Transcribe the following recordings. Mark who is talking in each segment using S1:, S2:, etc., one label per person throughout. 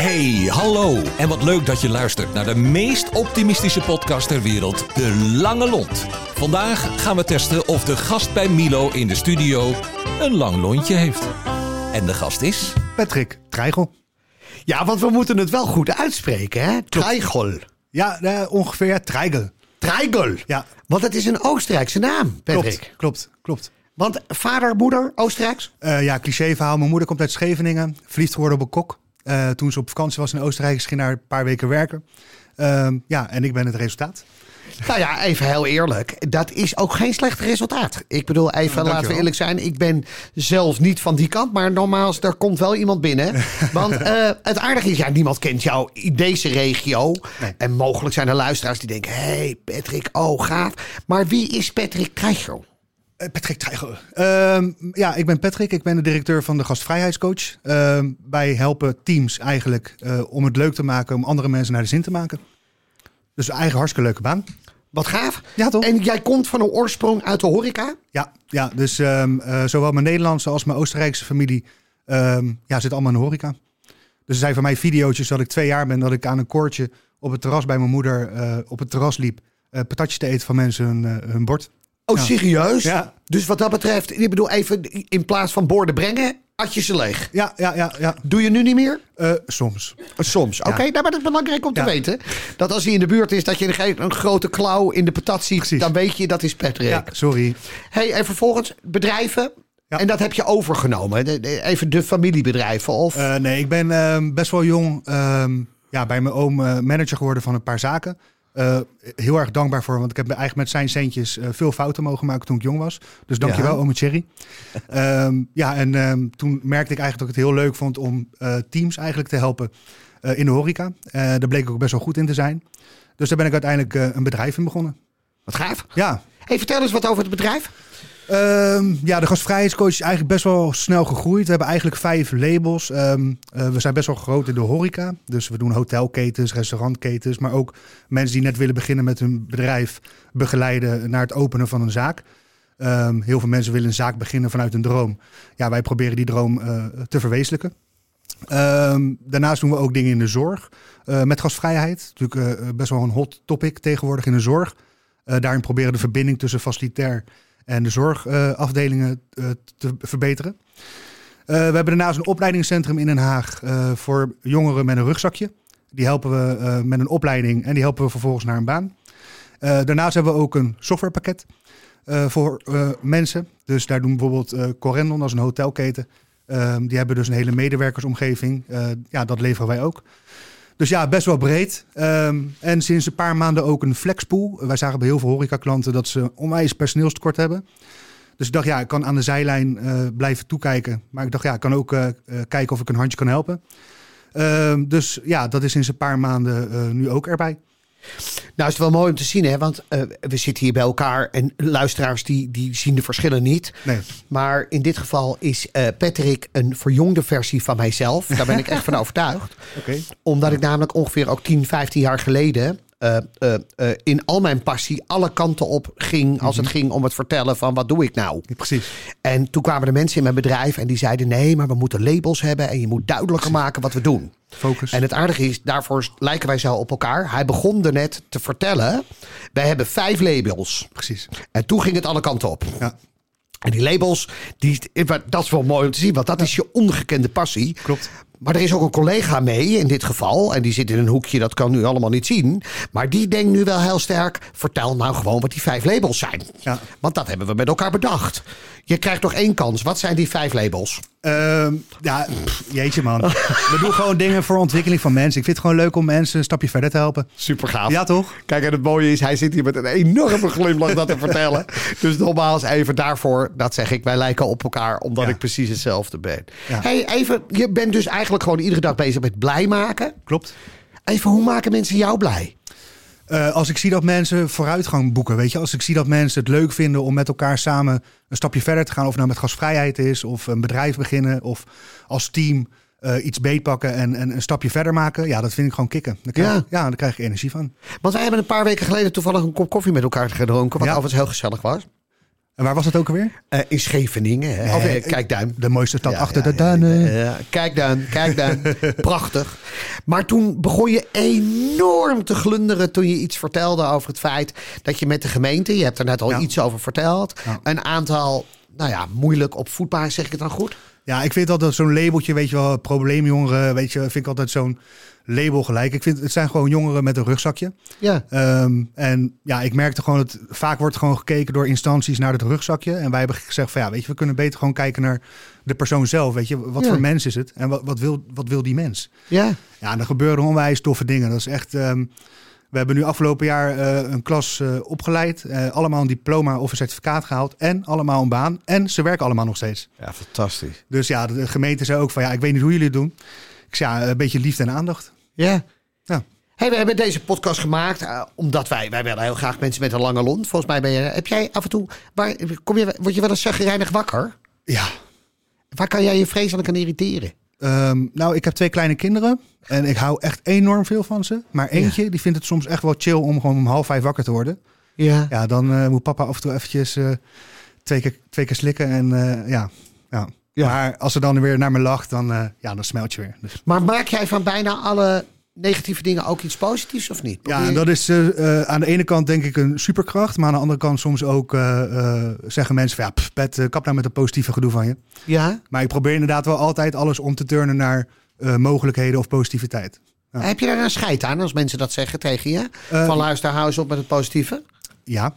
S1: Hey, hallo. En wat leuk dat je luistert naar de meest optimistische podcast ter wereld, De Lange Lont. Vandaag gaan we testen of de gast bij Milo in de studio een lang lontje heeft. En de gast is...
S2: Patrick Trijgel.
S3: Ja, want we moeten het wel goed uitspreken, hè? Trijgel.
S2: Ja, eh, ongeveer ja, Trijgel.
S3: Trijgel.
S2: Ja,
S3: Want het is een Oostenrijkse naam, Patrick.
S2: klopt, klopt, klopt.
S3: Want vader, moeder, Oostenrijks?
S2: Eh, ja, clichéverhaal. Mijn moeder komt uit Scheveningen. Verliefd geworden op een kok. Eh, toen ze op vakantie was in Oostenrijk, ze ging daar een paar weken werken. Ehm, ja, en ik ben het resultaat.
S3: Nou ja, even heel eerlijk. Dat is ook geen slecht resultaat. Ik bedoel, even laten we eerlijk zijn. Ik ben zelf niet van die kant. Maar normaal, er komt wel iemand binnen. Want eh, het aardige is, ja, niemand kent jou in deze regio.
S2: Nee.
S3: En mogelijk zijn er luisteraars die denken... Hé, hey, Patrick, oh, gaaf. Maar wie is Patrick Trijgel?
S2: Eh, Patrick Trijgel. Ehm, ja, ik ben Patrick. Ik ben de directeur van de gastvrijheidscoach. Ehm, wij helpen teams eigenlijk eh, om het leuk te maken, om andere mensen naar de zin te maken. Dus eigen hartstikke leuke baan.
S3: Wat gaaf.
S2: Ja, toch?
S3: En jij komt van een oorsprong uit de horeca?
S2: Ja, ja dus ehm, eh, zowel mijn Nederlandse als mijn Oostenrijkse familie ehm, ja, zit allemaal in de horeca. Dus er zijn van mij video's dat ik twee jaar ben, dat ik aan een koordje op het terras bij mijn moeder op het terras liep. patatjes te eten van mensen hun, hun bord.
S3: Oh,
S2: Ja.
S3: serieus?
S2: Ja.
S3: Dus wat dat betreft, ik bedoel even in plaats van borden brengen, had je ze leeg.
S2: Ja, ja, ja, ja.
S3: Doe je nu niet meer?
S2: Eh, soms.
S3: Soms. Oké, nou, maar dat is belangrijk om te
S2: Ja.
S3: weten. Dat als hij in de buurt is, dat je een, een grote klauw in de patat ziet,
S2: Precies.
S3: dan weet je dat is Patrick.
S2: Ja, sorry.
S3: Hey, en vervolgens bedrijven.
S2: Ja.
S3: En dat heb je overgenomen. De- de- even de familiebedrijven. Of,
S2: Eh, nee, ik ben ehm, best wel jong ehm, ja, bij mijn oom eh, manager geworden van een paar zaken. Eh, heel erg dankbaar voor, want ik heb eigenlijk met zijn centjes eh, veel fouten mogen maken toen ik jong was. Dus dankjewel,
S3: Ja.
S2: ome Thierry. Ehm, ja, en ehm, toen merkte ik eigenlijk dat ik het heel leuk vond om eh, teams eigenlijk te helpen in de horeca. Daar bleek ik ook best wel goed in te zijn. Dus daar ben ik uiteindelijk een bedrijf in begonnen.
S3: wat gaaf.
S2: Ja,
S3: Hey, vertel eens wat over het bedrijf.
S2: Ehm, ja, de gastvrijheidscoach is eigenlijk best wel snel gegroeid. We hebben eigenlijk vijf labels. Ehm, eh, we zijn best wel groot in de horeca. Dus we doen hotelketens, restaurantketens. Maar ook mensen die net willen beginnen met hun bedrijf begeleiden naar het openen van een zaak. Ehm, heel veel mensen willen een zaak beginnen vanuit een droom. Ja, wij proberen die droom eh, te verwezenlijken. Daarnaast doen we ook dingen in de zorg. eh, met gastvrijheid. Natuurlijk best wel een hot topic tegenwoordig in de zorg. Daarin proberen de verbinding tussen facilitair en de zorgafdelingen eh, te verbeteren. Eh, we hebben daarnaast een opleidingscentrum in Den Haag eh, voor jongeren met een rugzakje. Die helpen we met een opleiding en die helpen we vervolgens naar een baan. Daarnaast hebben we ook een softwarepakket voor mensen. Dus daar doen bijvoorbeeld Corendon, is een hotelketen. Ehm, die hebben dus een hele medewerkersomgeving. Ja, dat leveren wij ook. Dus ja, best wel breed. Ehm, en sinds een paar maanden ook een flexpool. Wij zagen bij heel veel horecaklanten dat ze onwijs personeelstekort hebben. Dus ik dacht, ja, ik kan aan de zijlijn eh, blijven toekijken. Maar ik dacht, ja, ik kan ook eh, eh, kijken of ik een handje kan helpen. Ehm, dus ja, dat is sinds een paar maanden nu ook erbij.
S3: Nou is het wel mooi om te zien, hè? want eh, we zitten hier bij elkaar en luisteraars die, die zien de verschillen niet.
S2: Nee.
S3: Maar in dit geval is eh, Patrick een verjongde versie van mijzelf. Daar ben ik echt van overtuigd.
S2: Oké.
S3: Omdat ik namelijk ongeveer ook 10, 15 jaar geleden eh, eh, eh, in al mijn passie alle kanten op ging als het ging om het vertellen van wat doe ik nou.
S2: Ja, precies.
S3: En toen kwamen de mensen in mijn bedrijf en die zeiden nee, maar we moeten labels hebben en je moet duidelijker maken wat we doen.
S2: Focus.
S3: En het aardige is, daarvoor lijken wij zo op elkaar. Hij begon er net te vertellen, wij hebben vijf labels.
S2: Precies.
S3: En toen ging het alle kanten op.
S2: Ja,
S3: En die labels, die, dat is wel mooi om te zien, want dat is je ongekende passie.
S2: klopt.
S3: Maar er is ook een collega mee in dit geval. En die zit in een hoekje, dat kan u allemaal niet zien. Maar die denkt nu wel heel sterk. Vertel nou gewoon wat die vijf labels zijn.
S2: Ja.
S3: Want dat hebben we met elkaar bedacht. Je krijgt nog één kans. Wat zijn die vijf labels?
S2: Ehm, ja, pff, jeetje man. We doen gewoon dingen voor ontwikkeling van mensen. Ik vind het gewoon leuk om mensen een stapje verder te helpen.
S3: Super gaaf.
S2: Ja, toch?
S3: Kijk, en het mooie is, hij zit hier met een enorme glimlach dat te vertellen. Dus nogmaals, even daarvoor, dat zeg ik, wij lijken op elkaar, omdat
S2: Ja.
S3: ik precies hetzelfde ben.
S2: Ja.
S3: Hey, even, je bent dus eigenlijk gewoon iedere dag bezig met blij maken.
S2: Klopt.
S3: Even, hoe maken mensen jou blij?
S2: Eh, als ik zie dat mensen vooruitgang boeken, weet je, als ik zie dat mensen het leuk vinden om met elkaar samen een stapje verder te gaan, of nou met gasvrijheid is, of een bedrijf beginnen, of als team eh, iets beetpakken en, en een stapje verder maken, ja, dat vind ik gewoon kicken. Daar krijg,
S3: Ja.
S2: ja. daar krijg ik energie van.
S3: Want wij hebben een paar weken geleden toevallig een kop koffie met elkaar gedronken, wat
S2: Ja.
S3: overigens heel gezellig was.
S2: En waar was het ook alweer?
S3: Eh, in Scheveningen. hè. Kijkduin.
S2: De mooiste stad
S3: Ja,
S2: achter
S3: ja,
S2: de duinen.
S3: Ja. Kijkduin, kijkduin. Prachtig. Maar toen begon je enorm te glunderen toen je iets vertelde over het feit dat je met de gemeente, je hebt er net al iets over verteld, een aantal, nou ja, moeilijk opvoedbaar, zeg ik het dan goed?
S2: Ja, ik vind altijd zo'n labeltje, weet je wel, probleemjongeren, weet je, vind ik altijd zo'n label gelijk. Ik vind het zijn gewoon jongeren met een rugzakje.
S3: Ja.
S2: Ehm, en ja, ik merkte gewoon dat vaak wordt gewoon gekeken door instanties naar het rugzakje. En wij hebben gezegd van ja, weet je, we kunnen beter gewoon kijken naar de persoon zelf. Weet je, wat
S3: Ja.
S2: voor mens is het en wat, wat, wil, wat wil die mens?
S3: Ja.
S2: Ja, en er gebeuren onwijs toffe dingen. Dat is echt. ehm, we hebben nu afgelopen jaar eh, een klas eh, opgeleid, eh, allemaal een diploma of een certificaat gehaald en allemaal een baan. En ze werken allemaal nog steeds.
S3: Ja, fantastisch.
S2: Dus ja, de, de gemeente zei ook van ja, ik weet niet hoe jullie het doen. Ik zei ja, een beetje liefde en aandacht.
S3: Ja.
S2: Ja.
S3: Hey, we hebben deze podcast gemaakt omdat wij, wij willen heel graag mensen met een lange lont. Volgens mij ben je, heb jij af en toe, waar, kom je, word je wel eens chagrijnig wakker?
S2: Ja,
S3: Waar kan jij je vreselijk aan irriteren?
S2: Ehm, nou, ik heb twee kleine kinderen en ik hou echt enorm veel van ze. Maar eentje, die vindt het soms echt wel chill om gewoon om half vijf wakker te worden.
S3: Ja.
S2: Ja, dan eh, moet papa af en toe eventjes eh, twee, keer, twee keer slikken en eh, ja, ja.
S3: Ja.
S2: Maar als ze dan weer naar me lacht, dan, ja, dan smelt je weer. Dus,
S3: Maar maak jij van bijna alle negatieve dingen ook iets positiefs of niet?
S2: ja,
S3: Probeer-
S2: dat is eh, eh, aan de ene kant denk ik een superkracht. Maar aan de andere kant soms ook eh, zeggen mensen van ja, pff, Pet, kap nou met een positieve gedoe van je.
S3: ja?
S2: Maar ik probeer inderdaad wel altijd alles om te turnen naar mogelijkheden of positiviteit. Ja.
S3: Heb je daar een scheid aan als mensen dat zeggen tegen je? Van luister, hou eens op met het positieve.
S2: Ja.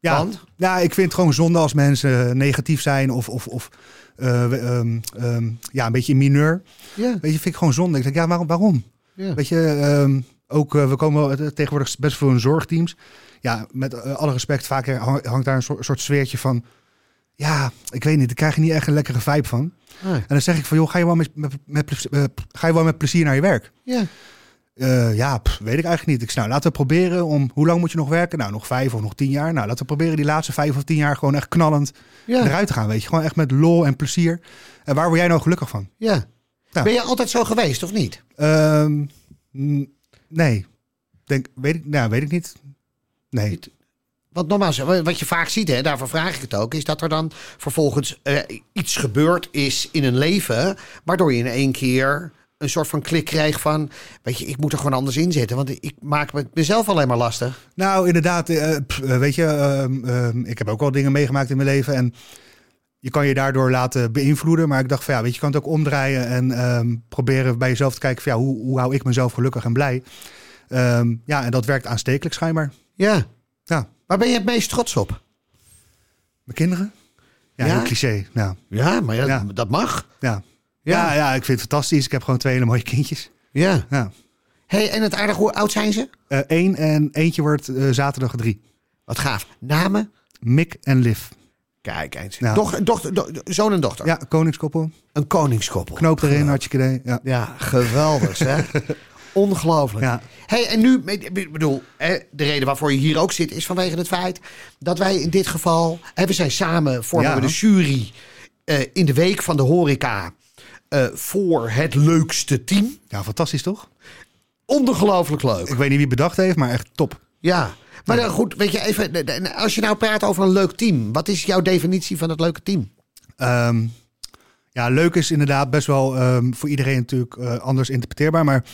S2: Ja, ja, ik vind het gewoon zonde als mensen negatief zijn of, of, of eh, ehm, ehm, ja, een beetje mineur.
S3: Ja.
S2: Weet je, vind ik gewoon zonde. Ik denk, ja, waarom? waarom?
S3: ja.
S2: Weet je, ehm, ook eh, we komen eh, tegenwoordig best veel in zorgteams. Ja, met alle respect, vaak hang- hangt daar een soort, soort sfeertje van. Ja, ik weet niet, daar krijg je niet echt een lekkere vibe van. En dan zeg ik van, joh, ga je wel met, met, met, ga je wel met plezier naar je werk?
S3: ja.
S2: Eh, ja, pff, weet ik eigenlijk niet. Ik zei, nou, laten we proberen om... Hoe lang moet je nog werken? Nou, nog vijf of nog tien jaar. Nou, laten we proberen die laatste vijf of tien jaar gewoon echt knallend
S3: Ja.
S2: eruit te gaan. Weet je, gewoon echt met lol en plezier. En waar word jij nou gelukkig van?
S3: ja. Ben je altijd zo geweest of niet?
S2: Ehm, nee. Denk, weet, ik, nou, weet ik niet. Nee.
S3: Want nogmaals, wat je vaak ziet, hè, daarvoor vraag ik het ook, is dat er dan vervolgens eh, iets gebeurd is in een leven, waardoor je in één keer een soort van klik kreeg van, weet je, ik moet er gewoon anders in zitten, want ik maak het mezelf alleen maar lastig.
S2: Nou, inderdaad. eh, pff, eh, weet je, ehm, ehm, ik heb ook wel dingen meegemaakt in mijn leven. En je kan je daardoor laten beïnvloeden. Maar ik dacht van ja, weet je, je kan het ook omdraaien. En ehm, proberen bij jezelf te kijken van ja, hoe, hoe hou ik mezelf gelukkig en blij. Ja, en dat werkt aanstekelijk schijnbaar.
S3: Ja.
S2: Ja,
S3: Waar ben je het meest trots op?
S2: mijn kinderen. Ja,
S3: Ja?
S2: cliché. Ja,
S3: Ja, maar ja,
S2: Ja.
S3: dat mag.
S2: ja.
S3: Ja.
S2: Ja, ik vind het fantastisch. Ik heb gewoon twee hele mooie kindjes.
S3: Ja.
S2: Ja.
S3: hey, en het aardig, hoe oud zijn ze?
S2: Eén en eentje wordt eh, zaterdag drie.
S3: Wat gaaf. Namen?
S2: Mick en Liv.
S3: Kijk eens.
S2: Ja.
S3: Doch, zoon en dochter.
S2: Ja, koningskoppel.
S3: Een koningskoppel.
S2: Knoop erin, hartstikke idee. Ja.
S3: Ja, geweldig hè. Ongelooflijk.
S2: Ja.
S3: Hey, en nu, ik bedoel, de reden waarvoor je hier ook zit is vanwege het feit dat wij in dit geval, hè, we zijn samen, vormen we de jury eh, in de week van de horeca eh, voor het leukste team.
S2: ja, fantastisch toch?
S3: Ongelooflijk leuk.
S2: Ik weet niet wie het bedacht heeft, maar echt top.
S3: Ja. Maar dan goed, weet je, even, als je nou praat over een leuk team, wat is jouw definitie van het leuke team?
S2: Ehm, ja, leuk is inderdaad best wel ehm, voor iedereen natuurlijk eh, anders interpreteerbaar. Maar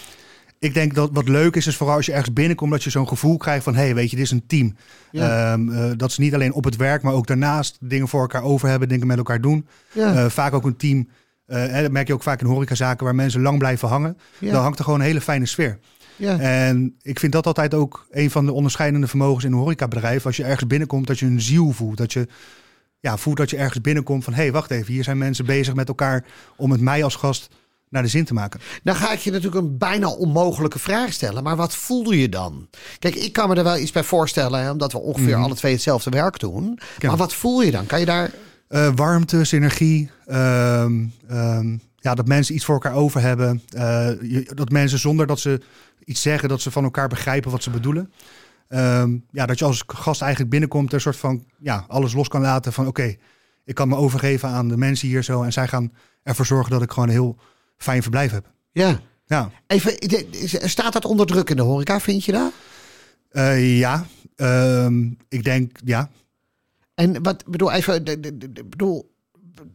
S2: ik denk dat wat leuk is, is vooral als je ergens binnenkomt, dat je zo'n gevoel krijgt van: hé, hey, weet je, dit is een team.
S3: Ja.
S2: Ehm, eh, dat ze niet alleen op het werk, maar ook daarnaast dingen voor elkaar over hebben, dingen met elkaar doen.
S3: Ja.
S2: Vaak ook een team. Hè, dat merk je ook vaak in horecazaken waar mensen lang blijven hangen.
S3: Ja.
S2: Dan hangt er gewoon een hele fijne sfeer.
S3: Ja.
S2: En ik vind dat altijd ook een van de onderscheidende vermogens in een horecabedrijf. Als je ergens binnenkomt, dat je een ziel voelt. Dat je ja, voelt dat je ergens binnenkomt van... hé, hey, wacht even, hier zijn mensen bezig met elkaar... om het mij als gast naar de zin te maken.
S3: Dan ga ik je natuurlijk een bijna onmogelijke vraag stellen. Maar wat voelde je dan? Kijk, ik kan me er wel iets bij voorstellen, hè, omdat we ongeveer alle twee hetzelfde werk doen. Maar wat voel je dan? Kan je daar.
S2: Eh, warmte, synergie. ehm, ehm, ja, dat mensen iets voor elkaar over hebben. eh, je- dat mensen zonder dat ze iets zeggen... dat ze van elkaar begrijpen wat ze bedoelen. Ehm, ja, dat je als gast eigenlijk binnenkomt... een soort van ja, alles los kan laten van... oké, ik kan me overgeven aan de mensen hier zo... en zij gaan ervoor zorgen dat ik gewoon een heel fijn verblijf heb.
S3: Ja.
S2: Ja,
S3: Even, staat dat onder druk in de horeca, vind je dat?
S2: Eh, ja. Ik denk, ja.
S3: En wat bedoel, even, bedoel,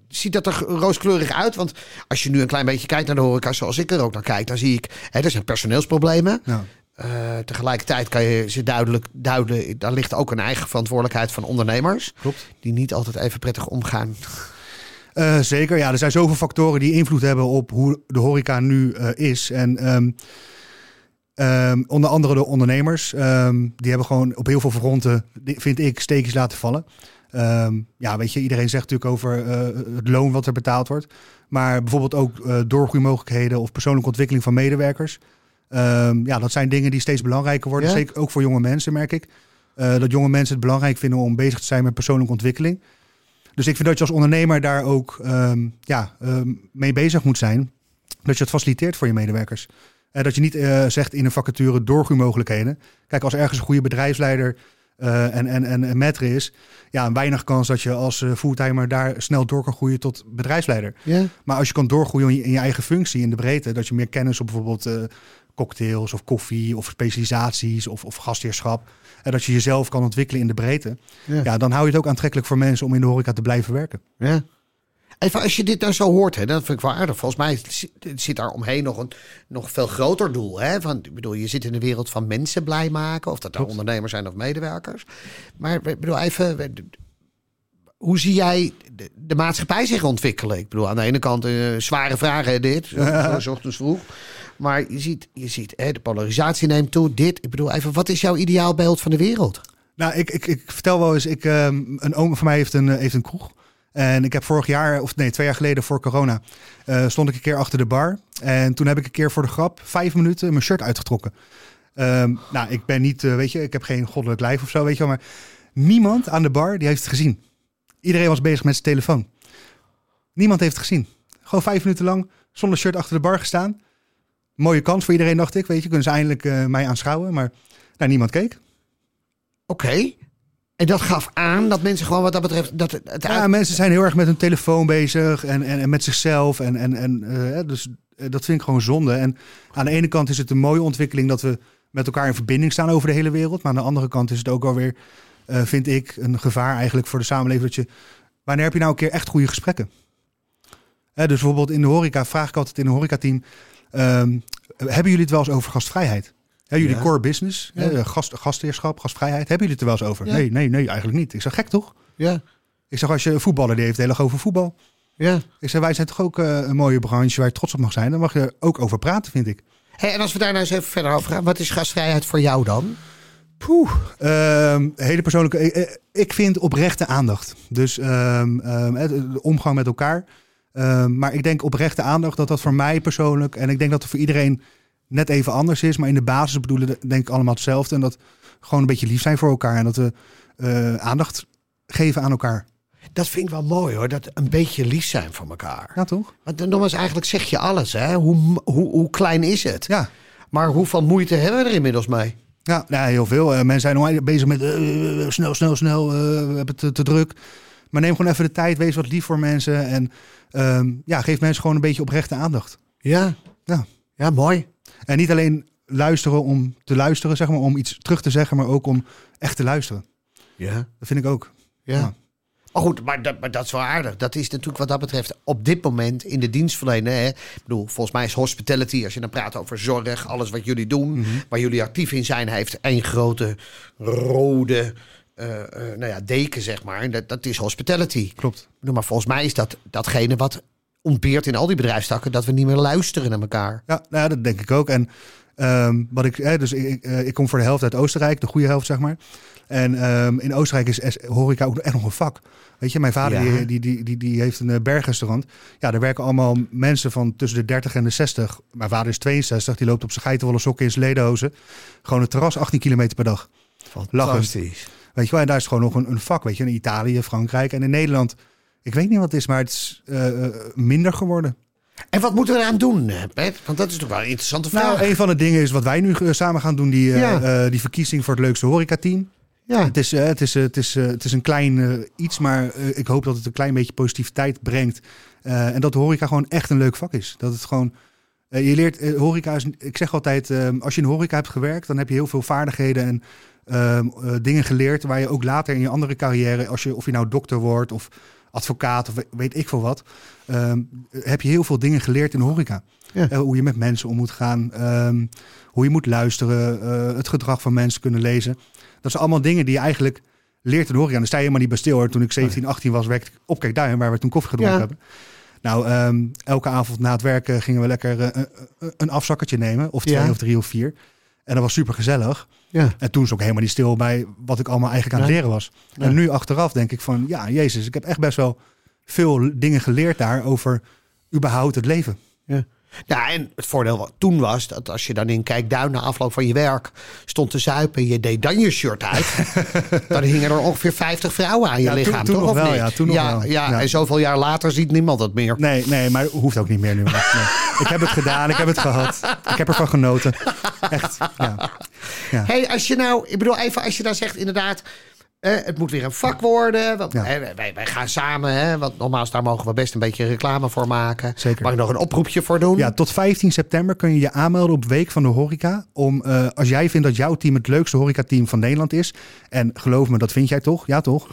S3: ziet dat er rooskleurig uit? Want als je nu een klein beetje kijkt naar de horeca, zoals ik er ook naar kijk, dan zie ik, hè, er zijn personeelsproblemen.
S2: Ja.
S3: Eh, tegelijkertijd kan je ze duidelijk duiden, daar ligt ook een eigen verantwoordelijkheid van ondernemers.
S2: Klopt.
S3: Die niet altijd even prettig omgaan.
S2: Eh, zeker, ja. Er zijn zoveel factoren die invloed hebben op hoe de horeca nu eh, is. En ehm, ehm, onder andere de ondernemers. ehm, die hebben gewoon op heel veel fronten, vind ik, steekjes laten vallen. Ehm, ja, weet je, iedereen zegt natuurlijk over eh, het loon wat er betaald wordt. Maar bijvoorbeeld ook eh doorgroeimogelijkheden of persoonlijke ontwikkeling van medewerkers. Ja, dat zijn dingen die steeds belangrijker worden.
S3: Ja.
S2: Zeker ook voor jonge mensen, merk ik. Eh, dat jonge mensen het belangrijk vinden om bezig te zijn met persoonlijke ontwikkeling. Dus ik vind dat je als ondernemer daar ook ja, mee bezig moet zijn. Dat je het faciliteert voor je medewerkers. En dat je niet eh, zegt in een vacature doorgroeimogelijkheden. Kijk, als ergens een goede bedrijfsleider eh, en, en, en, en maître is... ja, weinig kans dat je als eh, fulltimer daar snel door kan groeien tot bedrijfsleider. Maar als je kan doorgroeien in je, in je eigen functie, in de breedte... dat je meer kennis op bijvoorbeeld eh, cocktails of koffie of specialisaties of, of gastheerschap... en dat je jezelf kan ontwikkelen in de breedte...
S3: Ja,
S2: dan hou je het ook aantrekkelijk voor mensen om in de horeca te blijven werken.
S3: Ja. Even als je dit nou zo hoort, hè, dat vind ik wel aardig. Volgens mij zit, daar omheen nog een nog veel groter doel. Hè? Van, ik bedoel, je zit in de wereld van mensen blij maken. Of dat nou ondernemers zijn of medewerkers. Maar ik bedoel, even, hoe zie jij de, de maatschappij zich ontwikkelen? Ik bedoel, aan de ene kant eh, zware vragen dit, zo, ochtends vroeg. Maar je ziet, je ziet hè, de polarisatie neemt toe, dit. Ik bedoel, even, wat is jouw ideaalbeeld van de wereld?
S2: Nou, ik, ik, ik vertel wel eens, ik, ehm, een oom van mij heeft een, eh, heeft een kroeg. En ik heb vorig jaar, of nee, twee jaar geleden voor corona, eh, stond ik een keer achter de bar. En toen heb ik een keer voor de grap vijf minuten mijn shirt uitgetrokken. Ehm, nou, ik ben niet, eh, weet je, ik heb geen goddelijk lijf of zo, weet je wel. Maar niemand aan de bar, die heeft het gezien. Iedereen was bezig met zijn telefoon. Niemand heeft het gezien. Gewoon vijf minuten lang zonder shirt achter de bar gestaan. Mooie kans voor iedereen, dacht ik. Weet je, kunnen ze eindelijk eh, mij aanschouwen. Maar nou, niemand keek.
S3: Oké. En dat gaf aan dat mensen gewoon wat dat betreft... Dat het,
S2: Ja, mensen zijn heel erg met hun telefoon bezig en, en, en met zichzelf. En, en, en, eh, dus eh, dat vind ik gewoon zonde. En aan de ene kant is het een mooie ontwikkeling dat we met elkaar in verbinding staan over de hele wereld. Maar aan de andere kant is het ook alweer, eh vind ik, een gevaar eigenlijk voor de samenleving. Dat je, wanneer heb je nou een keer echt goede gesprekken? Hè, dus bijvoorbeeld in de horeca vraag ik altijd in een horecateam. ehm hebben jullie het wel eens over gastvrijheid? Hè, jullie
S3: Ja.
S2: core business,
S3: Ja.
S2: hè, gast, gastheerschap, gastvrijheid. Hebben jullie het er wel eens over?
S3: Ja.
S2: Nee, nee, nee, eigenlijk niet. Ik zeg gek toch?
S3: ja,
S2: Ik zeg, als je voetballer die heeft heel erg over voetbal.
S3: ja.
S2: Ik zeg, wij zijn toch ook eh, een mooie branche waar je trots op mag zijn. Daar mag je ook over praten, vind ik.
S3: En als we daar nou eens even verder over gaan. Wat is gastvrijheid voor jou dan?
S2: Poeh. Ehm, hele persoonlijke. Ik, eh, ik vind oprechte aandacht. Dus ehm, ehm, de omgang met elkaar. Maar ik denk oprechte aandacht dat dat voor mij persoonlijk. En ik denk dat het voor iedereen net even anders is. Maar in de basis bedoelen we, denk ik allemaal hetzelfde. En dat gewoon een beetje lief zijn voor elkaar. En dat we eh, aandacht geven aan elkaar.
S3: Dat vind ik wel mooi hoor. Dat een beetje lief zijn voor elkaar.
S2: Ja, toch?
S3: Want dan nogmaals, eigenlijk zeg je alles. Hè? Hoe, hoe, hoe klein is het?
S2: Ja.
S3: Maar hoeveel moeite hebben we er inmiddels mee?
S2: Ja, nou, heel veel. Eh, mensen zijn bezig met eh, snel, snel, snel. we hebben het te, te druk. Maar neem gewoon even de tijd. Wees wat lief voor mensen. En ehm, ja, geef mensen gewoon een beetje oprechte aandacht.
S3: Ja.
S2: Ja.
S3: Ja, mooi.
S2: En niet alleen luisteren om te luisteren, zeg maar, om iets terug te zeggen, maar ook om echt te luisteren.
S3: Ja.
S2: Dat vind ik ook.
S3: Ja.
S2: Ja.
S3: Oh goed, maar dat, maar dat is wel aardig. Dat is natuurlijk wat dat betreft op dit moment in de dienstverlening. Hè? Ik bedoel, volgens mij is hospitality, als je dan praat over zorg, alles wat jullie doen, waar jullie actief in zijn, heeft één grote rode eh, eh, nou ja, deken, zeg maar. En dat, dat is hospitality.
S2: Klopt.
S3: Bedoel, Maar volgens mij is dat datgene wat ontbeert in al die bedrijfstakken, dat we niet meer luisteren naar elkaar.
S2: Ja, nou, ja, dat denk ik ook. En ehm, wat ik, hè, dus ik, ik, eh, ik kom voor de helft uit Oostenrijk, de goede helft, zeg maar. En ehm, in Oostenrijk is horeca ook echt nog een vak. Weet je, mijn vader
S3: Ja.
S2: die, die, die, die, heeft een eh, bergrestaurant. Ja, daar werken allemaal mensen van tussen de 30 en de 60. Mijn vader is 62, die loopt op zijn geitenwolle sokken in zijn ledenhozen. Gewoon het terras 18 kilometer per dag.
S3: Fantastisch.
S2: Weet je wel, en daar is het gewoon nog een, een vak, weet je. In Italië, Frankrijk en in Nederland. Ik weet niet wat het is, maar het is eh, eh, minder geworden.
S3: En wat moeten we eraan doen, eh, Pet? Want dat is toch wel een interessante vraag.
S2: Nou, een van de dingen is wat wij nu samen gaan doen, die,
S3: Ja.
S2: die verkiezing voor het leukste horecateam.
S3: ja.
S2: Het is, het, is, het, is, het is een klein iets, maar ik hoop dat het een klein beetje positiviteit brengt. En dat de horeca gewoon echt een leuk vak is. Dat het gewoon. je leert, horeca is, ik zeg altijd, als je in horeca hebt gewerkt, dan heb je heel veel vaardigheden en ehm, eh, dingen geleerd waar je ook later in je andere carrière, als je, of je nou dokter wordt of advocaat of we- weet ik veel wat, ehm, heb je heel veel dingen geleerd in de horeca.
S3: Ja.
S2: Eh, hoe je met mensen om moet gaan, ehm, hoe je moet luisteren, eh, het gedrag van mensen kunnen lezen. Dat zijn allemaal dingen die je eigenlijk leert in de horeca. En daar sta je helemaal niet bij stil hoor. Toen ik 17, 18 was, werkte ik op Duin, waar we toen koffie gedronken
S3: Ja.
S2: hebben. Nou, ehm, elke avond na het werken gingen we lekker eh, een afzakkertje nemen. Of twee
S3: Ja.
S2: of drie of vier. En dat was super gezellig.
S3: Ja.
S2: En toen was ik ook helemaal niet stil bij wat ik allemaal eigenlijk aan het leren was. En nu achteraf denk ik van, ja, jezus, ik heb echt best wel veel dingen geleerd daar over überhaupt het leven.
S3: Ja, en het voordeel wat toen was dat als je dan in Kijkduin na afloop van je werk stond te zuipen en je deed dan je shirt uit, dan hingen er ongeveer 50 vrouwen aan je
S2: Ja,
S3: lichaam,
S2: toen
S3: toch?
S2: nog
S3: of
S2: wel,
S3: niet?
S2: ja, toen nog
S3: ja,
S2: wel.
S3: Ja,
S2: Ja.
S3: en zoveel jaar later ziet niemand dat meer.
S2: Nee, nee, maar hoeft ook niet meer nu. Nee. Ik heb het gedaan, ik heb het gehad. Ik heb ervan genoten. Echt, ja. Ja.
S3: Hey, als je nou, ik bedoel even, als je dan zegt inderdaad, eh, het moet weer een vak worden. Want,
S2: Ja.
S3: hè, wij, wij gaan samen, hè, want nogmaals, daar mogen we best een beetje reclame voor maken.
S2: Zeker.
S3: Mag ik nog een oproepje voor doen?
S2: Ja, tot 15 september kun je je aanmelden op Week van de Horeca. Om, eh, als jij vindt dat jouw team het leukste horecateam van Nederland is. En geloof me, dat vind jij toch? Ja, toch?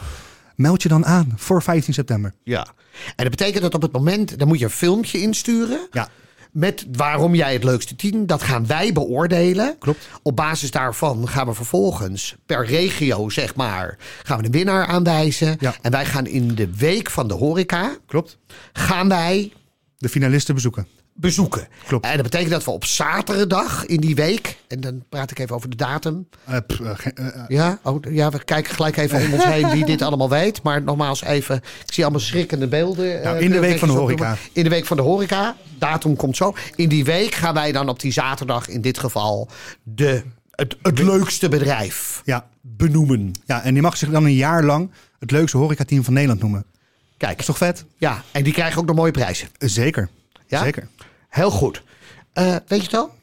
S2: Meld je dan aan voor 15 september.
S3: Ja. En dat betekent dat op het moment, dan moet je een filmpje insturen.
S2: Ja,
S3: Met waarom jij het leukste team. Dat gaan wij beoordelen.
S2: Klopt.
S3: Op basis daarvan gaan we vervolgens per regio, zeg maar, gaan we een winnaar aanwijzen.
S2: Ja.
S3: En wij gaan in de week van de horeca,
S2: klopt.
S3: gaan wij
S2: De finalisten bezoeken.
S3: bezoeken.
S2: Klopt.
S3: En dat betekent dat we op zaterdag in die week, en dan praat ik even over de datum.
S2: Eh, pff, eh, eh, eh,
S3: Ja, oh, ja we kijken gelijk even om ons heen wie dit allemaal weet. Maar nogmaals even, ik zie allemaal schrikkende beelden.
S2: Nou,
S3: eh,
S2: in de week van de horeca.
S3: In de week van de horeca, datum komt zo. In die week gaan wij dan op die zaterdag in dit geval de, het, het leukste bedrijf
S2: ja.
S3: benoemen.
S2: ja, en die mag zich dan een jaar lang het leukste horecateam van Nederland noemen.
S3: Kijk,
S2: Is toch vet?
S3: ja, en die krijgen ook nog mooie prijzen.
S2: Zeker.
S3: Ja?
S2: Zeker.
S3: Heel goed. Eh, weet je het al?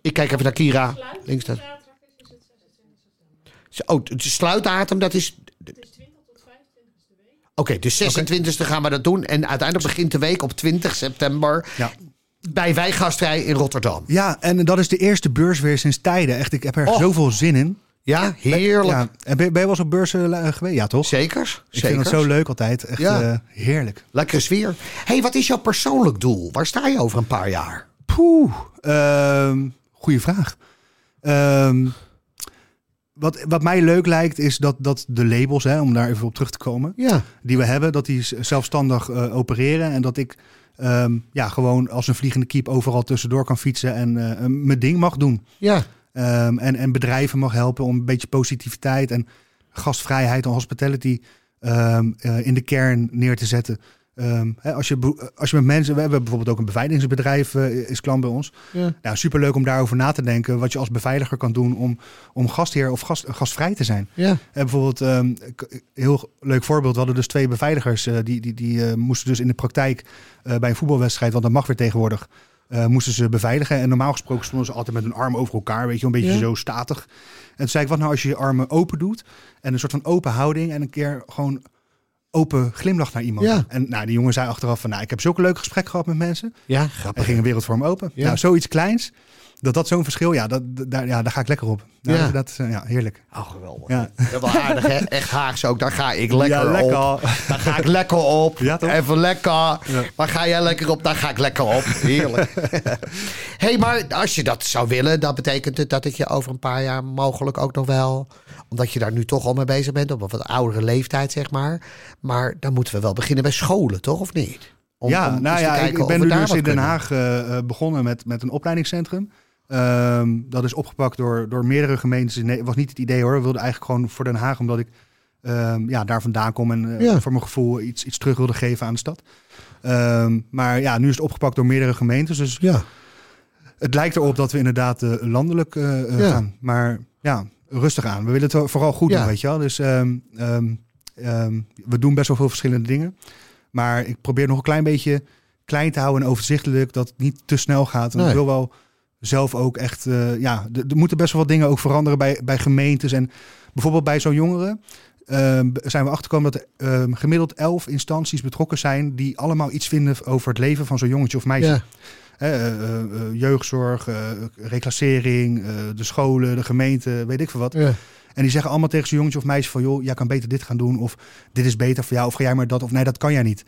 S3: Ik kijk even naar Kira. Links daar. Oh, de sluitdatum, dat is... Oké, de 26e gaan we dat doen. En uiteindelijk begint de week op 20 september
S2: Ja.
S3: bij Wijgastrij in Rotterdam.
S2: ja, en dat is de eerste beurs weer sinds tijden. Echt, ik heb er
S3: Oh.
S2: zoveel zin in.
S3: Ja, heerlijk.
S2: Ja. En ben, ben je wel eens op beurzen eh, geweest? Ja, toch?
S3: Zeker,
S2: Ik vind het zo leuk altijd. Echt
S3: Ja.
S2: eh, heerlijk.
S3: Lekkere sfeer. hey, wat is jouw persoonlijk doel? Waar sta je over een paar jaar?
S2: Poeh. Ehm goeie vraag. Ehm, wat, wat mij leuk lijkt is dat, dat de labels, hè, om daar even op terug te komen,
S3: Ja,
S2: die we hebben, dat die zelfstandig eh, opereren. En dat ik ehm, ja, gewoon als een vliegende kiep overal tussendoor kan fietsen en mijn ding mag doen.
S3: ja,
S2: Ehm, en, en bedrijven mag helpen om een beetje positiviteit en gastvrijheid en hospitality ehm, eh, in de kern neer te zetten. Ehm, hè, als, je, als je met mensen, we hebben bijvoorbeeld ook een beveiligingsbedrijf, eh, is klant bij ons.
S3: ja.
S2: Nou, superleuk om daarover na te denken. Wat je als beveiliger kan doen om, om gastheer of gast, gastvrij te zijn.
S3: ja.
S2: En bijvoorbeeld, heel leuk voorbeeld. We hadden dus twee beveiligers. eh, die die, die moesten dus in de praktijk bij een voetbalwedstrijd, want dat mag weer tegenwoordig, eh, moesten ze beveiligen. En normaal gesproken stonden ze altijd met hun armen over elkaar, weet je, een beetje
S3: Ja.
S2: zo statig. En toen zei ik, wat nou als je je armen open doet en een soort van open houding en een keer gewoon open glimlach naar iemand.
S3: Ja.
S2: En nou, die jongen zei achteraf van, nou, ik heb zulke leuke gesprekken gehad met mensen.
S3: Ja, grappig.
S2: ging een wereld voor hem open.
S3: Ja.
S2: Nou, zoiets kleins, dat dat zo'n verschil, ja, dat, daar, ja, daar ga ik lekker op.
S3: Ja.
S2: Dat is eh, ja, heerlijk.
S3: Oh, geweldig.
S2: Ja.
S3: Dat wel aardig, hè? Echt Haags ook. Daar ga ik lekker,
S2: Ja, lekker.
S3: op. Daar ga ik lekker op.
S2: Ja, toch?
S3: Even lekker. Waar ga jij lekker op? Daar ga ik lekker op. Heerlijk. hey, maar als je dat zou willen, dan betekent het dat ik je over een paar jaar mogelijk ook nog wel... Omdat je daar nu toch al mee bezig bent, op een wat oudere leeftijd, zeg maar. Maar dan moeten we wel beginnen bij scholen, toch? Of niet? Om-
S2: ja,
S3: om
S2: nou ja, ik, ben nu
S3: daar
S2: dus in Den. Haag eh, eh, begonnen met, met een opleidingscentrum. Ehm, dat is opgepakt door, door meerdere gemeentes. in Ne- was niet het idee hoor. We wilden eigenlijk gewoon voor Den Haag, omdat ik ehm, ja, daar vandaan kom en
S3: Ja.
S2: voor mijn gevoel iets, iets terug wilde geven aan de stad. Ehm, maar ja, nu is het opgepakt door meerdere gemeentes. Dus
S3: Ja,
S2: het lijkt erop dat we inderdaad eh, landelijk eh,
S3: Ja.
S2: gaan. Maar ja, rustig aan. We willen het vooral goed doen, weet je wel. Dus we doen best wel veel verschillende dingen. Maar ik probeer nog een klein beetje klein te houden en overzichtelijk. Dat het niet te snel gaat. En
S3: Nee.
S2: ik wil wel zelf ook echt... eh, ja, er moeten best wel wat dingen ook veranderen bij, bij gemeentes. En bijvoorbeeld bij zo'n jongeren... ehm, zijn we achtergekomen dat er ehm, gemiddeld elf instanties betrokken zijn... die allemaal iets vinden over het leven van zo'n jongetje of meisje.
S3: ja.
S2: Eh, eh, jeugdzorg, reclassering, de scholen, de gemeente, weet ik veel wat.
S3: ja.
S2: En die zeggen allemaal tegen zijn jongetje of meisje van... joh, jij kan beter dit gaan doen. Of dit is beter voor jou. Of ga jij maar dat. Of nee, dat kan jij niet.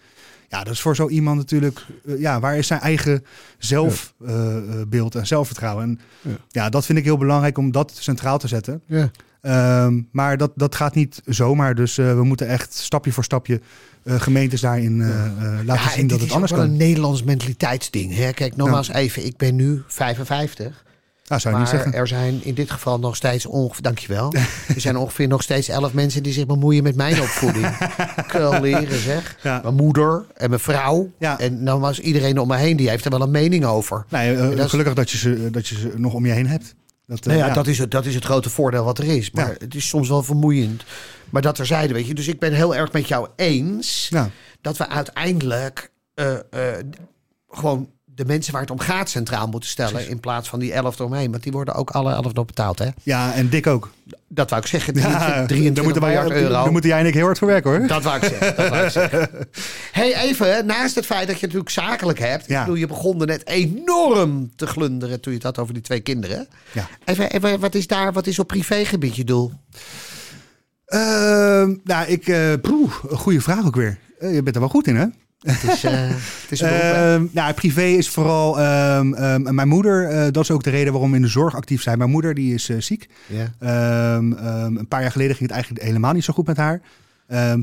S2: Ja, dat is voor zo iemand natuurlijk... eh, ja, waar is zijn eigen zelfbeeld en zelfvertrouwen? En
S3: Ja.
S2: dat vind ik heel belangrijk om dat centraal te zetten.
S3: Ja.
S2: Ehm, maar dat, dat gaat niet zomaar. Dus eh, we moeten echt stapje voor stapje eh, gemeentes daarin eh, eh, laten
S3: Ja,
S2: zien
S3: en
S2: dat het
S3: is
S2: anders
S3: ook wel
S2: kan.
S3: een Nederlands mentaliteitsding. Hè? Kijk, nogmaals even, ik ben nu 55.
S2: Ah, zou je niet
S3: Maar
S2: zeggen.
S3: er zijn in dit geval nog steeds ongeveer, dankjewel. Er zijn ongeveer nog steeds elf mensen die zich bemoeien met mijn opvoeding. Kul leren zeg.
S2: Ja.
S3: Mijn moeder en mijn vrouw.
S2: Ja.
S3: En nogmaals, iedereen om me heen die heeft er wel een mening over.
S2: Eh,
S3: dat is-
S2: gelukkig dat je, ze, dat je ze nog om je heen hebt. Dat, eh,
S3: Nou ja, Dat, is het, dat is het grote voordeel wat er is. Maar
S2: Ja.
S3: het is soms wel vermoeiend. Maar dat terzijde, weet je. Dus ik ben heel erg met jou eens dat we uiteindelijk eh, eh, gewoon de mensen waar het om gaat centraal moeten stellen. In plaats van die elf eromheen. Want die worden ook alle elf nog betaald, hè?
S2: ja, en dik ook.
S3: Dat wou ik zeggen.
S2: Ja,
S3: 23, 23
S2: daar moeten, wij,
S3: miljard euro.
S2: daar moeten jij en ik heel hard voor werken hoor.
S3: Dat wou ik zeggen. Dat wou ik zeggen. Hey, even, naast het feit dat je natuurlijk zakelijk hebt.
S2: Ja.
S3: Ik bedoel, je begon er net enorm te glunderen toen je het had over die twee kinderen.
S2: Ja.
S3: Even, even wat is daar, wat is op privégebied je doel?
S2: Ehm, nou, ik, eh poeh, een goede vraag ook weer. Eh, je bent er wel goed in hè?
S3: Het is, het is een beroep, hè?
S2: Nou, privé is vooral ehm, ehm, mijn moeder. eh, dat is ook de reden waarom we in de zorg actief zijn. Mijn moeder die is eh, ziek. een paar jaar geleden ging het eigenlijk helemaal niet zo goed met haar.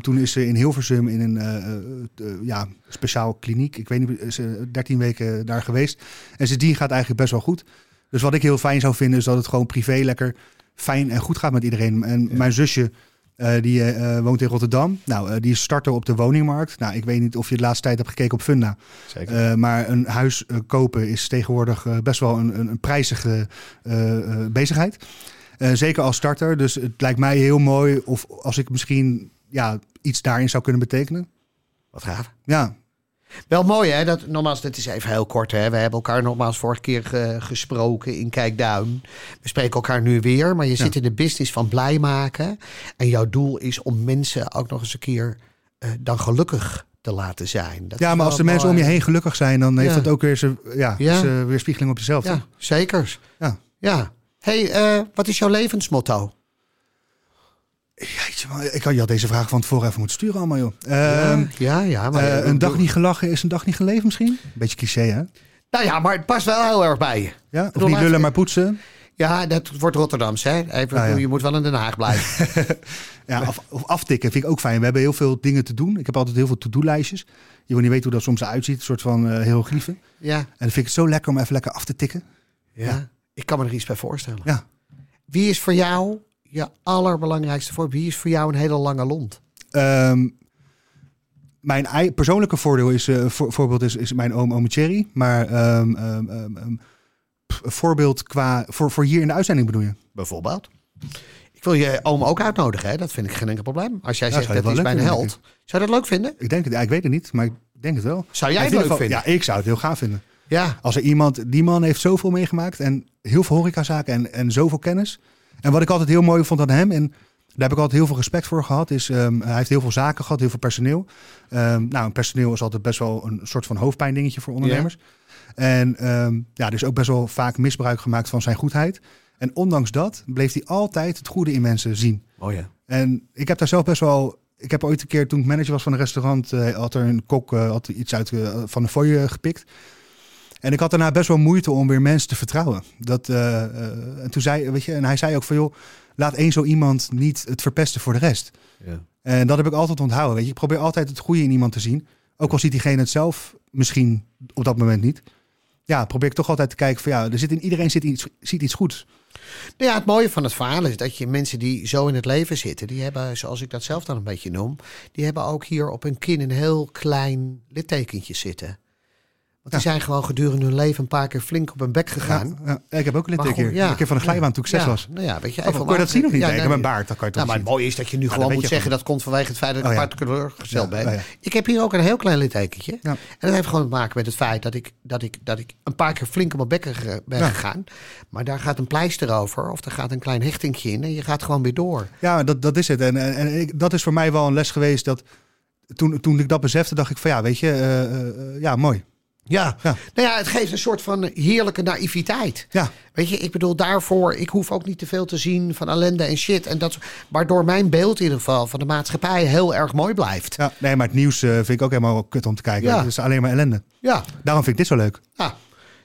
S2: Toen is ze in Hilversum in een ja, speciaal kliniek. Ik weet niet, ze 13 weken daar geweest. En sindsdien gaat eigenlijk best wel goed. Dus wat ik heel fijn zou vinden is dat het gewoon privé lekker fijn en goed gaat met iedereen. En mijn zusje, eh, die eh, woont in Rotterdam. Nou, eh, die is starter op de woningmarkt. Nou, ik weet niet of je de laatste tijd hebt gekeken op Funda.
S3: Zeker.
S2: Eh, maar een huis eh, kopen is tegenwoordig eh, best wel een, een, een prijzige eh, eh, bezigheid. Eh, zeker als starter. Dus het lijkt mij heel mooi of als ik misschien ja, iets daarin zou kunnen betekenen.
S3: Wat gaaf.
S2: Ja,
S3: Wel mooi hè, dat, nogmaals, dit is even heel kort hè. We hebben elkaar nogmaals vorige keer ge- gesproken in Kijkduin. We spreken elkaar nu weer, maar je zit in de business van blij maken. En jouw doel is om mensen ook nog eens een keer eh, dan gelukkig te laten zijn. Dat
S2: ja maar als de mensen om je heen gelukkig zijn, dan heeft
S3: Ja.
S2: dat ook weer zijn ja,
S3: Ja.
S2: zijn weerspiegeling op jezelf.
S3: Ja,
S2: toch?
S3: zekers.
S2: Ja.
S3: Ja. hey, eh, wat is jouw levensmotto?
S2: Jeetje, man, ik had je had deze vraag van tevoren even moeten sturen allemaal, joh.
S3: ja,
S2: Ehm,
S3: ja, ja, maar
S2: eh, een dag niet gelachen is een dag niet geleefd misschien? Beetje cliché, hè?
S3: Nou ja, maar het past wel heel erg bij je.
S2: Ja? Of niet lullen, maar poetsen.
S3: Ja, dat wordt Rotterdams, hè? Even,
S2: Ah, ja.
S3: Je moet wel in Den Haag blijven.
S2: Ja, of aftikken vind ik ook fijn. We hebben heel veel dingen te doen. Ik heb altijd heel veel to-do-lijstjes. Je wil niet weten hoe dat soms uitziet. Een soort van eh hieroglyphen.
S3: ja,
S2: En dan vind ik het zo lekker om even lekker af te tikken.
S3: ja, ik kan me er iets bij voorstellen.
S2: Ja.
S3: Wie is voor jou je allerbelangrijkste voor? Wie is voor jou een hele lange lont?
S2: Ehm, mijn persoonlijke voordeel is, eh, voor, voorbeeld is, is mijn oom, oom Thierry. Maar ehm, ehm, pff, een voorbeeld qua, voor, voor hier in de uitzending bedoel je?
S3: Bijvoorbeeld. Ik wil je oom ook uitnodigen, hè? Dat vind ik geen enkel probleem. Als jij
S2: Ja,
S3: zegt dat is mijn held. Zou je dat leuk vinden?
S2: Ik denk het, ja, ik weet het niet, maar ik denk het wel.
S3: Zou jij het leuk
S2: geval-
S3: vinden?
S2: Ja, ik zou het heel gaaf vinden.
S3: Ja.
S2: Als er iemand, die man heeft zoveel meegemaakt en heel veel horecazaken en, en zoveel kennis. En wat ik altijd heel mooi vond aan hem, en daar heb ik altijd heel veel respect voor gehad, is ehm, hij heeft heel veel zaken gehad, heel veel personeel. Ehm, nou, personeel is altijd best wel een soort van hoofdpijndingetje voor ondernemers. En ehm, ja, is ook best wel vaak misbruik gemaakt van zijn goedheid. En ondanks dat bleef hij altijd het goede in mensen zien.
S3: Oh ja.
S2: En ik heb daar zelf best wel. Ik heb ooit een keer, toen ik manager was van een restaurant, eh, had er een kok eh, had iets uit eh, van de fooi eh, gepikt. En ik had daarna best wel moeite om weer mensen te vertrouwen. Dat, eh, eh, en toen zei, weet je, en hij zei ook van joh, laat één zo iemand niet het verpesten voor de rest.
S3: Ja.
S2: En dat heb ik altijd onthouden. Weet je, ik probeer altijd het goede in iemand te zien. Ook al ziet diegene het zelf misschien op dat moment niet. Ja, probeer ik toch altijd te kijken van ja, er zit in iedereen zit iets, ziet iets goeds.
S3: Nou ja, het mooie van het verhaal is dat je mensen die zo in het leven zitten, die hebben, zoals ik dat zelf dan een beetje noem, die hebben ook hier op hun kin een heel klein littekentje zitten. Want die zijn gewoon gedurende hun leven een paar keer flink op hun bek gegaan.
S2: Ik heb ook een
S3: ja.
S2: Een keer van een glijbaan toen ik zes was.
S3: Nou ja, weet je,
S2: Oh, kon je dat zien of niet? Ik heb een baard, dat kan je toch
S3: Nou, maar het mooie is dat je nu gewoon moet zeggen dat komt vanwege het feit dat ik
S2: Oh,
S3: particulier gesteld ben.
S2: oh.
S3: Ik heb hier ook een heel klein littekentje. En dat heeft gewoon te maken met het feit dat ik, dat ik, dat ik een paar keer flink op mijn bekken ge- ben gegaan. Maar daar gaat een pleister over of er gaat een klein hechtingje in en je gaat gewoon weer door.
S2: Ja, dat, dat is het. En, en, dat is voor mij wel een les geweest. Dat toen, toen ik dat besefte, dacht ik van ja, weet je, eh, eh, ja, mooi.
S3: Ja.
S2: Ja.
S3: nou ja, het geeft een soort van heerlijke naïviteit.
S2: Ja.
S3: Weet je, ik bedoel daarvoor, ik hoef ook niet te veel te zien van ellende en shit. En dat, waardoor mijn beeld in ieder geval van de maatschappij heel erg mooi blijft.
S2: Ja, nee, maar het nieuws eh, vind ik ook helemaal kut om te kijken.
S3: Ja.
S2: Het is alleen maar ellende.
S3: Ja,
S2: Daarom vind ik dit zo leuk.
S3: nou,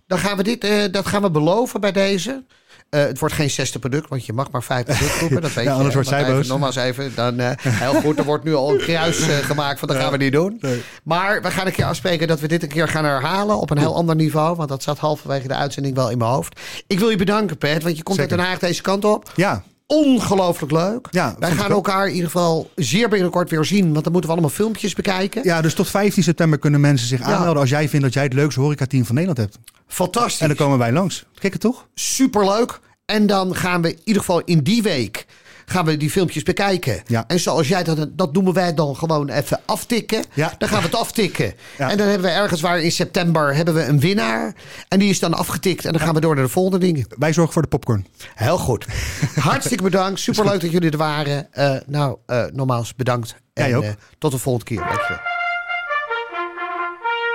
S3: dan gaan we dit, eh, dat gaan we beloven bij deze. Eh, het wordt geen zesde product, want je mag maar vijf producten roepen. Dat weet
S2: Ja,
S3: je.
S2: anders wordt
S3: Maar
S2: zij boos.
S3: Nogmaals even. Dan, eh, heel goed, er wordt nu al een kruis eh, gemaakt van dat gaan we niet doen.
S2: nee.
S3: Maar we gaan een keer afspreken dat we dit een keer gaan herhalen op een heel ander niveau. Want dat zat halverwege de uitzending wel in mijn hoofd. Ik wil je bedanken, Pet, want je komt
S2: Zeker.
S3: uit Den Haag deze kant op.
S2: Ja,
S3: Ongelooflijk leuk.
S2: Ja,
S3: Wij gaan elkaar in ieder geval zeer binnenkort weer zien. Want dan moeten we allemaal filmpjes bekijken.
S2: ja, dus tot 15 september kunnen mensen zich
S3: Ja.
S2: aanmelden als jij vindt dat jij het leukste horecateam van Nederland hebt.
S3: Fantastisch.
S2: En dan komen wij langs. Kijk het toch?
S3: superleuk. En dan gaan we in ieder geval in die week gaan we die filmpjes bekijken.
S2: Ja.
S3: En zoals jij dat, dat noemen wij dan gewoon even aftikken.
S2: Ja.
S3: Dan gaan we het aftikken.
S2: Ja.
S3: En dan hebben we ergens waar in september hebben we een winnaar. En die is dan afgetikt. En dan gaan we door naar de volgende dingen.
S2: Wij zorgen voor de popcorn.
S3: Heel goed. Hartstikke bedankt. Superleuk dat jullie er waren. Eh, nou, eh nogmaals bedankt.
S2: Jij
S3: en
S2: ook.
S3: eh, tot de volgende keer. Dankjewel.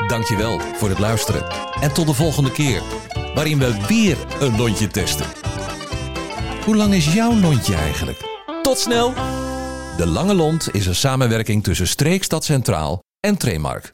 S1: Dankjewel voor het luisteren. En tot de volgende keer, waarin we weer een lontje testen. Hoe lang is jouw lontje eigenlijk? Tot snel! De Lange Lont is een samenwerking tussen Streekstad Centraal en Tremark.